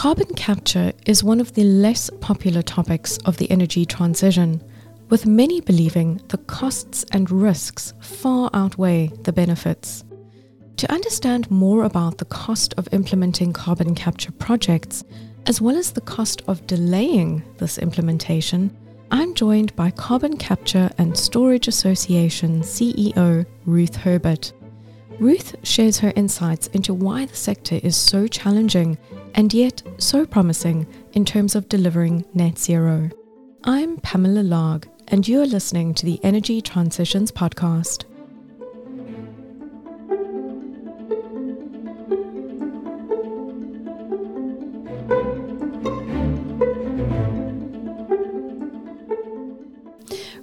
Carbon capture is one of the less popular topics of the energy transition, with many believing the costs and risks far outweigh the benefits. To understand more about the cost of implementing carbon capture projects, as well as the cost of delaying this implementation, I'm joined by Carbon Capture and Storage Association CEO Ruth Herbert. Ruth shares her insights into why the sector is so challenging and yet so promising in terms of delivering net zero. I'm Pamela Larg, and you're listening to the Energy Transitions Podcast.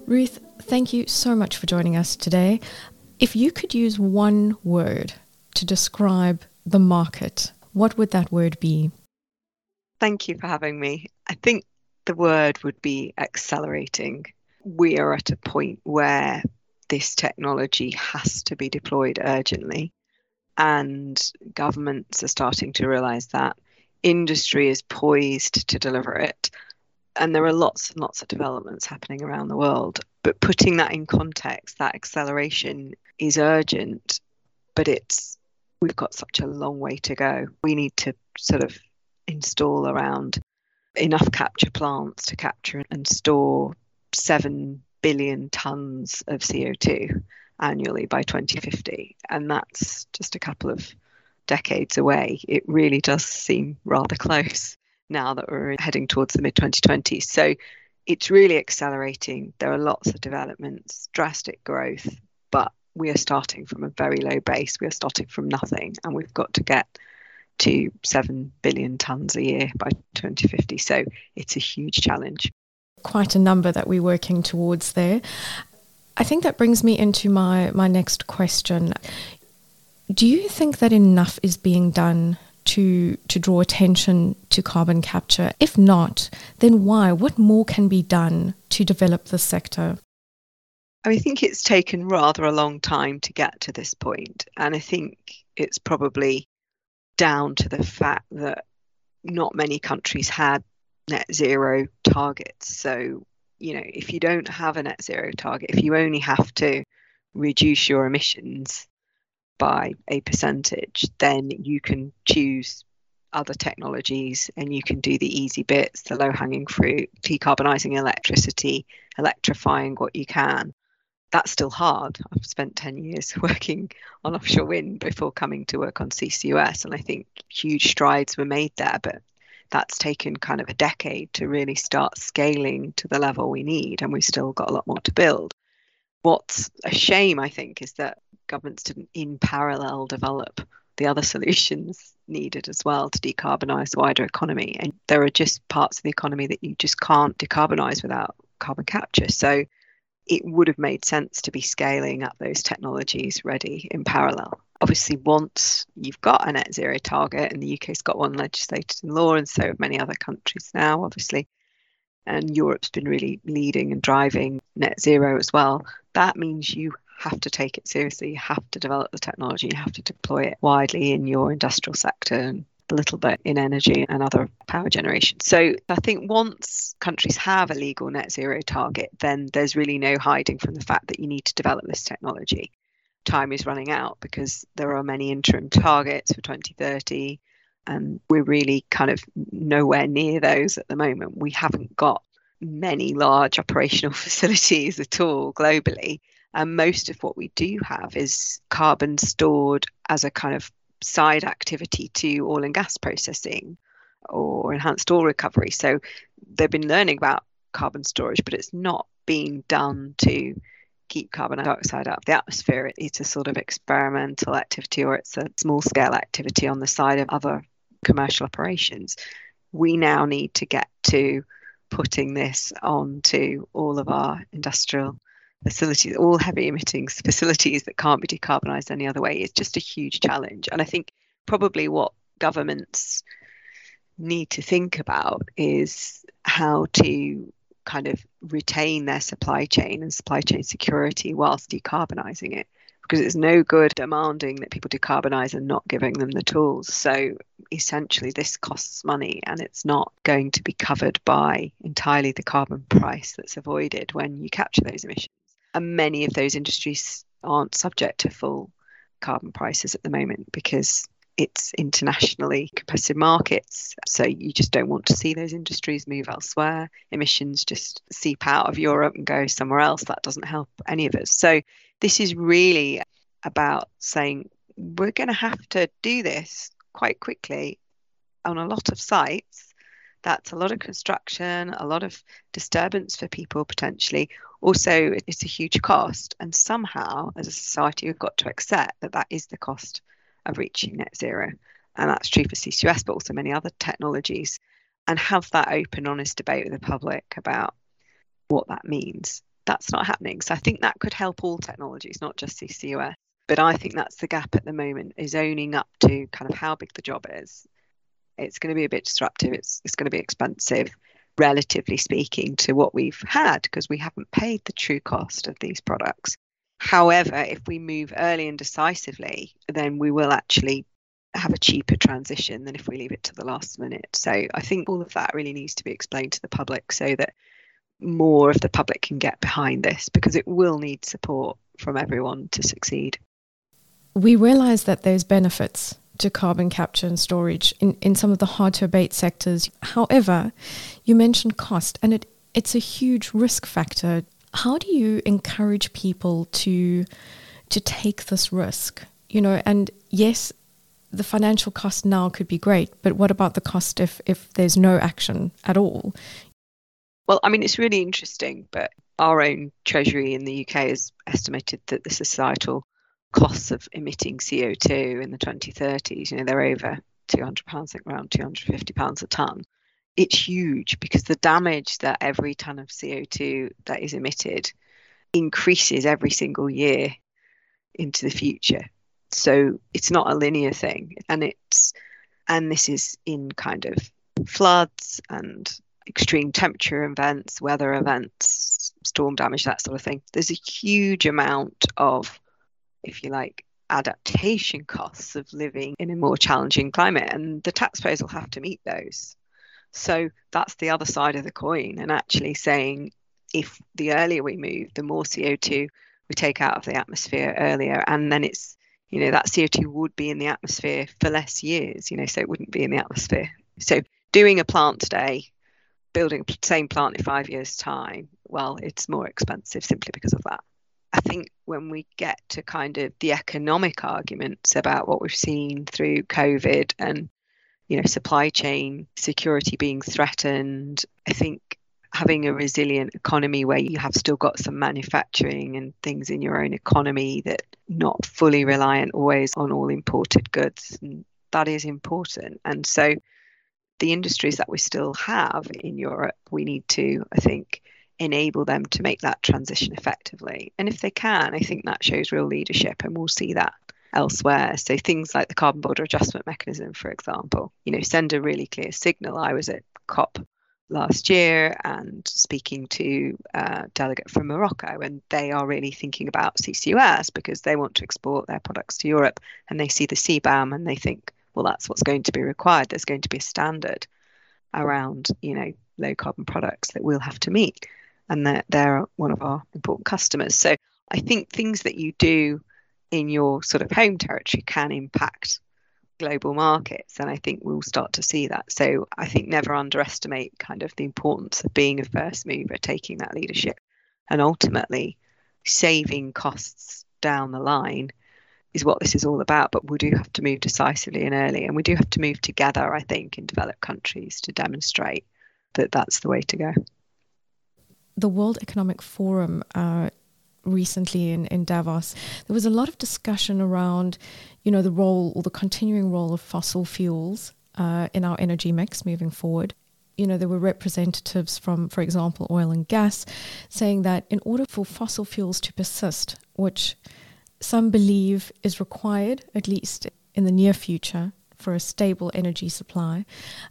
Ruth, thank you so much for joining us today. If you could use one word to describe the market, what would that word be? Thank you for having me. I think the word would be accelerating. We are at a point where this technology has to be deployed urgently, and governments are starting to realize that. Industry is poised to deliver it, and there are lots and lots of developments happening around the world. But putting that in context, that acceleration is urgent, but it's we've got such a long way to go. We need to sort of install around enough capture plants to capture and store 7 billion tons of CO2 annually by 2050. And that's just a couple of decades away. It really does seem rather close now that we're heading towards the mid 2020s. So it's really accelerating. There are lots of developments, drastic growth, but we are starting from a very low base. We are starting from nothing, and we've got to get to 7 billion tonnes a year by 2050. So it's a huge challenge. Quite a number that we're working towards there. I think that brings me into my, my next question. Do you think that enough is being done to to draw attention to carbon capture? If not, then why? What more can be done to develop the sector? I think it's taken rather a long time to get to this point, and I think it's probably down to the fact that not many countries had net zero targets. So, you know, if you don't have a net zero target, if you only have to reduce your emissions by a percentage, then you can choose other technologies and you can do the easy bits, the low hanging fruit, decarbonising electricity, electrifying what you can. That's still hard. I've spent 10 years working on offshore wind before coming to work on CCUS, and I think huge strides were made there, but that's taken kind of a decade to really start scaling to the level we need, and we've still got a lot more to build. What's a shame, I think, is that governments didn't in parallel develop the other solutions needed as well to decarbonise the wider economy. And there are just parts of the economy that you just can't decarbonise without carbon capture. So it would have made sense to be scaling up those technologies ready in parallel. Obviously, once you've got a net zero target, and the UK's got one legislated in law, and so have many other countries now, obviously, and Europe's been really leading and driving net zero as well, that means you have to take it seriously. You have to develop the technology. You have to deploy it widely in your industrial sector and a little bit in energy and other power generation. So I think once countries have a legal net zero target, then there's really no hiding from the fact that you need to develop this technology. Time is running out because there are many interim targets for 2030, and we're really kind of nowhere near those at the moment. We haven't got many large operational facilities at all globally. And most of what we do have is carbon stored as a kind of side activity to oil and gas processing or enhanced oil recovery. So they've been learning about carbon storage, but it's not being done to keep carbon dioxide out of the atmosphere. It's a sort of experimental activity or it's a small scale activity on the side of other commercial operations. We now need to get to putting this onto all of our industrial facilities, all heavy emitting facilities that can't be decarbonised any other way is just a huge challenge. And I think probably what governments need to think about is how to kind of retain their supply chain and supply chain security whilst decarbonising it. because it's no good demanding that people decarbonize and not giving them the tools. So essentially, this costs money and it's not going to be covered by entirely the carbon price that's avoided when you capture those emissions. And many of those industries aren't subject to full carbon prices at the moment because it's internationally competitive markets. So you just don't want to see those industries move elsewhere. Emissions just seep out of Europe and go somewhere else. That doesn't help any of us. So this is really about saying we're going to have to do this quite quickly on a lot of sites. That's a lot of construction, a lot of disturbance for people potentially. Also, it's a huge cost. And somehow, as a society, we've got to accept that that is the cost of reaching net zero. And that's true for CCUS, but also many other technologies. And have that open, honest debate with the public about what that means. That's not happening. So I think that could help all technologies, not just CCUS. But I think that's the gap at the moment is owning up to kind of how big the job is. It's going to be a bit disruptive. It's it's going to be expensive, relatively speaking, to what we've had because we haven't paid the true cost of these products. However, if we move early and decisively, then we will actually have a cheaper transition than if we leave it to the last minute. So I think all of that really needs to be explained to the public so that more of the public can get behind this because it will need support from everyone to succeed. We realise that there's benefits to carbon capture and storage in, in some of the hard to abate sectors. However, you mentioned cost and it, it's a huge risk factor how do you encourage people to to take this risk? You know, and yes, the financial cost now could be great, but what about the cost if if there's no action at all? Well, I mean, it's really interesting, but our own treasury in the UK has estimated that the societal costs of emitting CO2 in the 2030s, you know, they're over 200 pounds, I think around 250 pounds a ton it's huge because the damage that every ton of CO2 that is emitted increases every single year into the future. So it's not a linear thing. And it's and this is in kind of floods and extreme temperature events, weather events, storm damage, that sort of thing. There's a huge amount of, if you like, adaptation costs of living in a more challenging climate. And the taxpayers will have to meet those. So that's the other side of the coin, and actually saying if the earlier we move, the more CO2 we take out of the atmosphere earlier, and then it's you know that CO2 would be in the atmosphere for less years, you know, so it wouldn't be in the atmosphere. So doing a plant today, building same plant in five years' time, well, it's more expensive simply because of that. I think when we get to kind of the economic arguments about what we've seen through COVID and you know, supply chain security being threatened. I think having a resilient economy where you have still got some manufacturing and things in your own economy that not fully reliant always on all imported goods and that is important and so the industries that we still have in Europe we need to I think enable them to make that transition effectively and if they can I think that shows real leadership and we'll see that elsewhere. So things like the carbon border adjustment mechanism, for example, you know, send a really clear signal. I was at COP last year and speaking to a delegate from Morocco, and they are really thinking about CCUS because they want to export their products to Europe, and they see the CBAM and they think, well, that's what's going to be required. There's going to be a standard around, you know, low carbon products that we'll have to meet, and they're, they're one of our important customers. So I think things that you do in your sort of home territory can impact global markets and i think we'll start to see that. So i think never underestimate kind of the importance of being a first mover taking that leadership and ultimately saving costs down the line is what this is all about. But we do have to move decisively and early and we do have to move together i think in developed countries to demonstrate that that's the way to go. The world economic forum uh, recently in, in Davos, there was a lot of discussion around, you know, the role or the continuing role of fossil fuels uh, in our energy mix moving forward. You know, there were representatives from, for example, oil and gas, saying that in order for fossil fuels to persist, which some believe is required, at least in the near future, for a stable energy supply,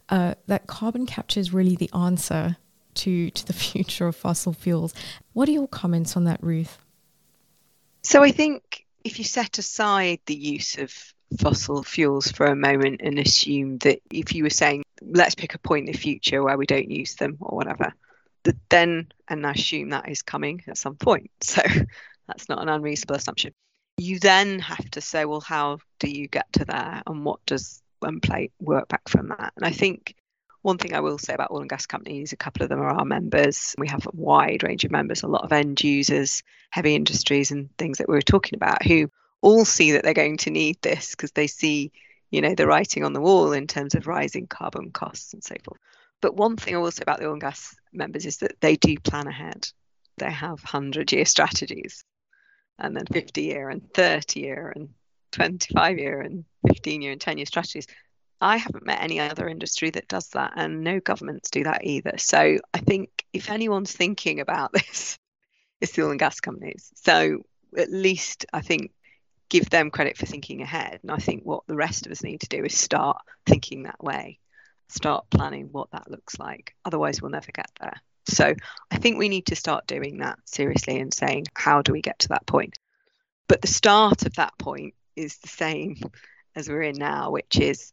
uh, that carbon capture is really the answer to, to the future of fossil fuels. What are your comments on that, Ruth? So I think if you set aside the use of fossil fuels for a moment and assume that if you were saying, let's pick a point in the future where we don't use them or whatever, that then, and I assume that is coming at some point. So that's not an unreasonable assumption. You then have to say, well, how do you get to there and what does one play work back from that? And I think one thing I will say about oil and gas companies, a couple of them are our members. We have a wide range of members, a lot of end users, heavy industries, and things that we were talking about who all see that they're going to need this because they see, you know, the writing on the wall in terms of rising carbon costs and so forth. But one thing I will say about the oil and gas members is that they do plan ahead. They have 100 year strategies and then 50 year and 30 year and 25 year and 15 year and 10 year strategies. I haven't met any other industry that does that, and no governments do that either. So I think if anyone's thinking about this, it's the oil and gas companies. So at least I think give them credit for thinking ahead. And I think what the rest of us need to do is start thinking that way, start planning what that looks like. Otherwise, we'll never get there. So I think we need to start doing that seriously and saying, how do we get to that point? But the start of that point is the same as we're in now, which is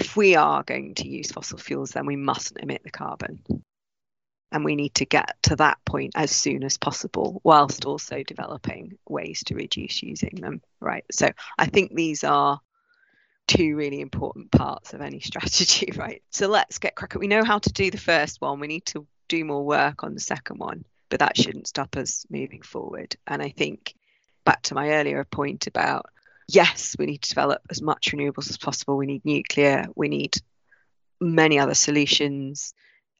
if we are going to use fossil fuels, then we mustn't emit the carbon. And we need to get to that point as soon as possible whilst also developing ways to reduce using them right? So i think these are two really important parts of any strategy right? So let's get cracking. We know how to do the first one. We need to do more work on the second one but that shouldn't stop us moving forward. And i think back to my earlier point about yes we need to develop as much renewables as possible we need nuclear we need many other solutions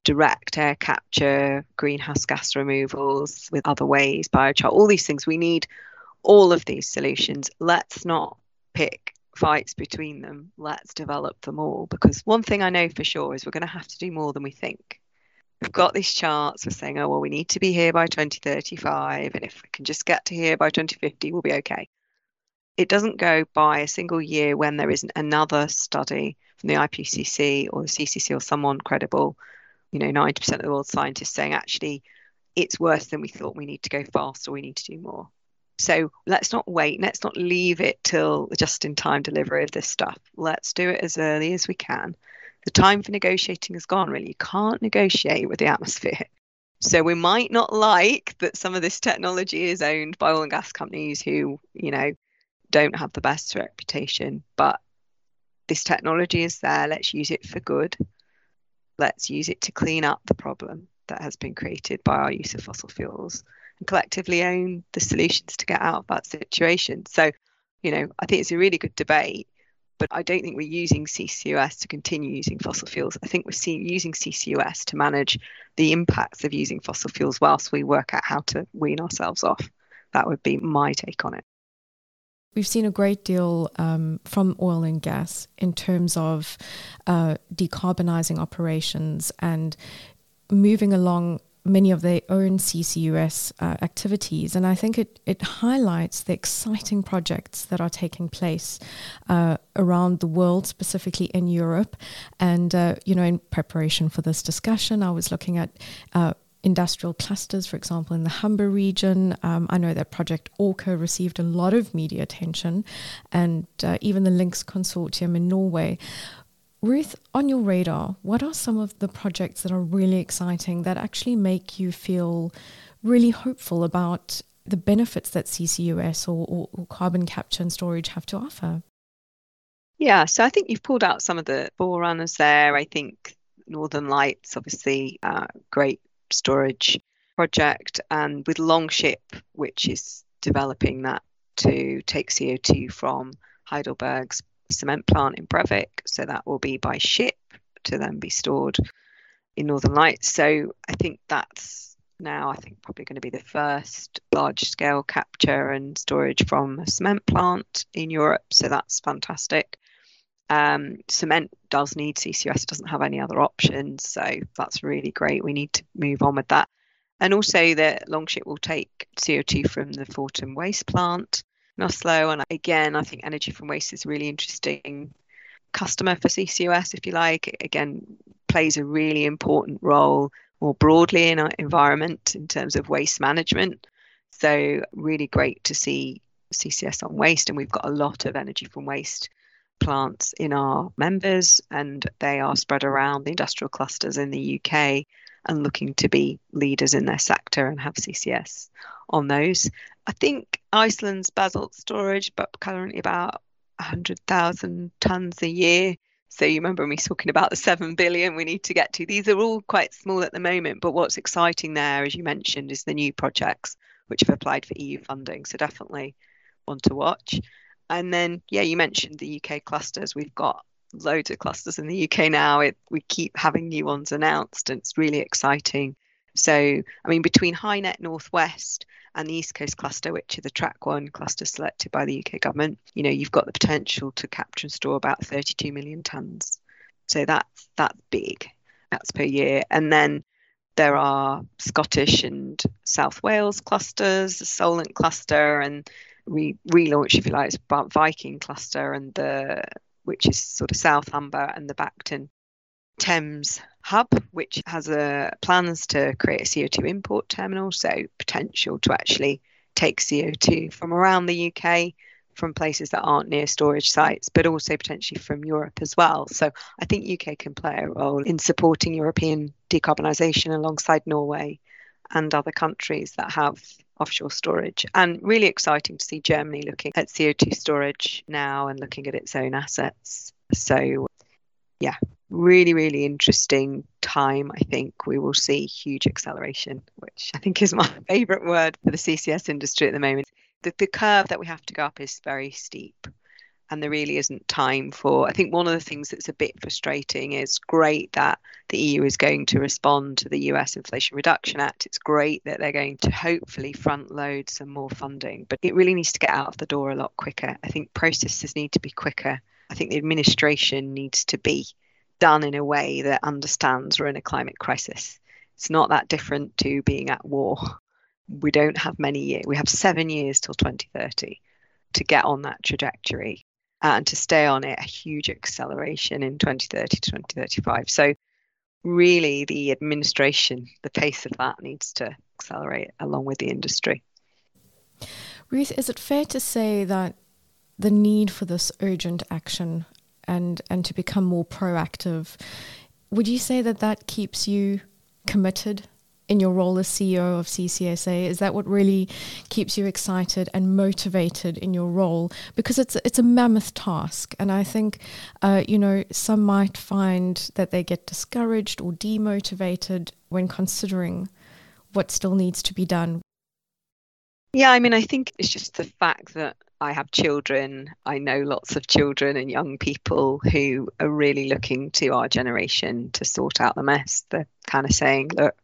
direct air capture, greenhouse gas removals with other ways, biochar, all these things. We need all of these solutions. Let's not pick fights between them. Let's develop them all because one thing I know for sure is we're going to have to do more than we think. We've got these charts, we're saying, oh, well, we need to be here by 2035, and if we can just get to here by 2050, we'll be okay. It doesn't go by a single year when there isn't another study from the IPCC or the CCC or someone credible. You know 90% of the world's scientists saying actually it's worse than we thought we need to go faster we need to do more. So let's not wait. Let's not leave it till just in time delivery of this stuff. Let's do it as early as we can. The time for negotiating has gone really. You can't negotiate with the atmosphere. So we might not like that some of this technology is owned by oil and gas companies who you know don't have the best reputation but this technology is there let's use it for good let's use it to clean up the problem that has been created by our use of fossil fuels and collectively own the solutions to get out of that situation. So, you know, I think it's a really good debate, but I don't think we're using CCUS to continue using fossil fuels. I think we're seeing, using CCUS to manage the impacts of using fossil fuels whilst we work out how to wean ourselves off. That would be my take on it. We've seen a great deal um, from oil and gas in terms of uh, decarbonizing operations and moving along many of their own CCUS uh, activities. And I think it, it highlights the exciting projects that are taking place uh, around the world, specifically in Europe. And, uh, you know, in preparation for this discussion, I was looking at uh, industrial clusters, for example, in the Humber region. Um, I know that Project Orca received a lot of media attention, and uh, even the Links Consortium in Norway. Ruth, on your radar, what are some of the projects that are really exciting that actually make you feel really hopeful about the benefits that CCUS or, or, or carbon capture and storage have to offer? Yeah, so I think you've pulled out some of the forerunners there. I think Northern Lights, obviously, uh, great storage project, and with Longship, which is developing that to take CO2 from Heidelberg's cement plant in Brevik. So that will be by ship to then be stored in Northern Lights. So I think that's now, I think, probably going to be the first large scale capture and storage from a cement plant in Europe. So that's fantastic. Um, cement does need CCUS, doesn't have any other options. So that's really great. We need to move on with that. And also that Longship will take CO2 from the Fortum waste plant in Oslo. And again, I think energy from waste is really interesting customer for CCUS, if you like. Again, plays a really important role more broadly in our environment in terms of waste management. So really great to see CCS on waste, and we've got a lot of energy from waste plants in our members, and they are spread around the industrial clusters in the UK and looking to be leaders in their sector and have CCS on those. I think Iceland's basalt storage, but currently about 100,000 tonnes a year. So you remember me talking about the 7 billion we need to get to. These are all quite small at the moment, but what's exciting there, as you mentioned, is the new projects which have applied for EU funding. So definitely one to watch. And then, yeah, you mentioned the UK clusters. We've got loads of clusters in the UK now. It, we keep having new ones announced, and it's really exciting. So, I mean, between HyNet Northwest and the East Coast cluster, which are the track one cluster selected by the UK government, you know, you've got the potential to capture and store about 32 million tonnes. So that's that's big. That's per year. And then there are Scottish and South Wales clusters, the Solent cluster, and we relaunch, if you like, it's Viking cluster and the which is sort of South Humber and the Bacton Thames hub, which has a, plans to create a CO2 import terminal, so potential to actually take CO2 from around the UK, from places that aren't near storage sites, but also potentially from Europe as well. So I think UK can play a role in supporting European decarbonisation alongside Norway and other countries that have offshore storage. And really exciting to see Germany looking at CO2 storage now and looking at its own assets. So, yeah, really, really interesting time. I think we will see huge acceleration, which I think is my favourite word for the CCS industry at the moment. The, the curve that we have to go up is very steep and there really isn't time for. I think one of the things that's a bit frustrating is great that the EU is going to respond to the US Inflation Reduction Act. It's great that they're going to hopefully front load some more funding, but it really needs to get out of the door a lot quicker. I think processes need to be quicker. I think the administration needs to be done in a way that understands we're in a climate crisis. It's not that different to being at war. We don't have many years. We have seven years till 2030 to get on that trajectory and to stay on it, a huge acceleration in 2030 to 2035. So, really, the administration, the pace of that needs to accelerate along with the industry. Ruth, is it fair to say that the need for this urgent action and, and to become more proactive, would you say that that keeps you committed in your role as CEO of CCSA? Is that what really keeps you excited and motivated in your role? Because it's it's a mammoth task, and I think, uh, you know, some might find that they get discouraged or demotivated when considering what still needs to be done. Yeah, I mean, I think it's just the fact that I have children. I know lots of children and young people who are really looking to our generation to sort out the mess. They're kind of saying, look,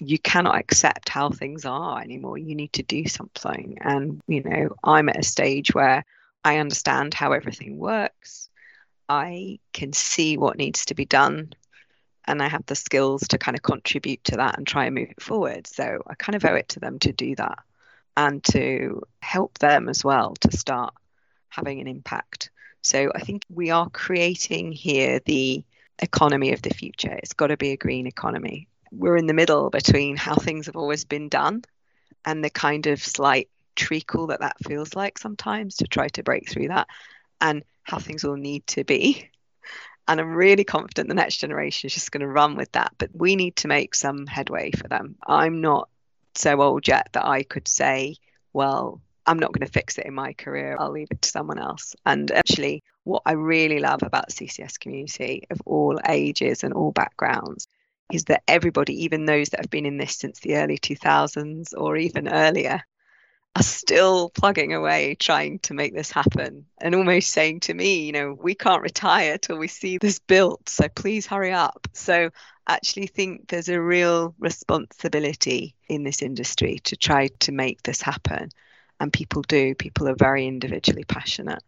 you cannot accept how things are anymore. You need to do something. And, you know, I'm at a stage where I understand how everything works. I can see what needs to be done. And I have the skills to kind of contribute to that and try and move it forward. So I kind of owe it to them to do that and to help them as well to start having an impact. So I think we are creating here the economy of the future. It's got to be a green economy we're in the middle between how things have always been done and the kind of slight treacle that that feels like sometimes to try to break through that and how things will need to be. And I'm really confident the next generation is just going to run with that. But we need to make some headway for them. I'm not so old yet that I could say, well, I'm not going to fix it in my career. I'll leave it to someone else. And actually, what I really love about CCS community of all ages and all backgrounds is that everybody, even those that have been in this since the early 2000s or even earlier, are still plugging away trying to make this happen and almost saying to me, you know, we can't retire till we see this built. So please hurry up. So I actually think there's a real responsibility in this industry to try to make this happen. And people do. People are very individually passionate.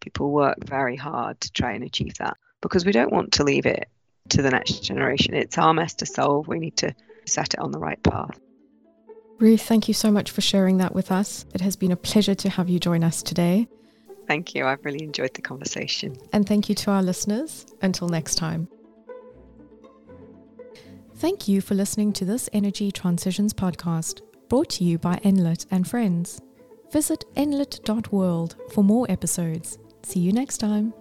People work very hard to try and achieve that because we don't want to leave it to the next generation. It's our mess to solve. We need to set it on the right path. Ruth, thank you so much for sharing that with us. It has been a pleasure to have you join us today. Thank you. I've really enjoyed the conversation. And thank you to our listeners. Until next time. Thank you for listening to this Energy Transitions podcast, brought to you by Enlit and Friends. Visit enlit.world for more episodes. See you next time.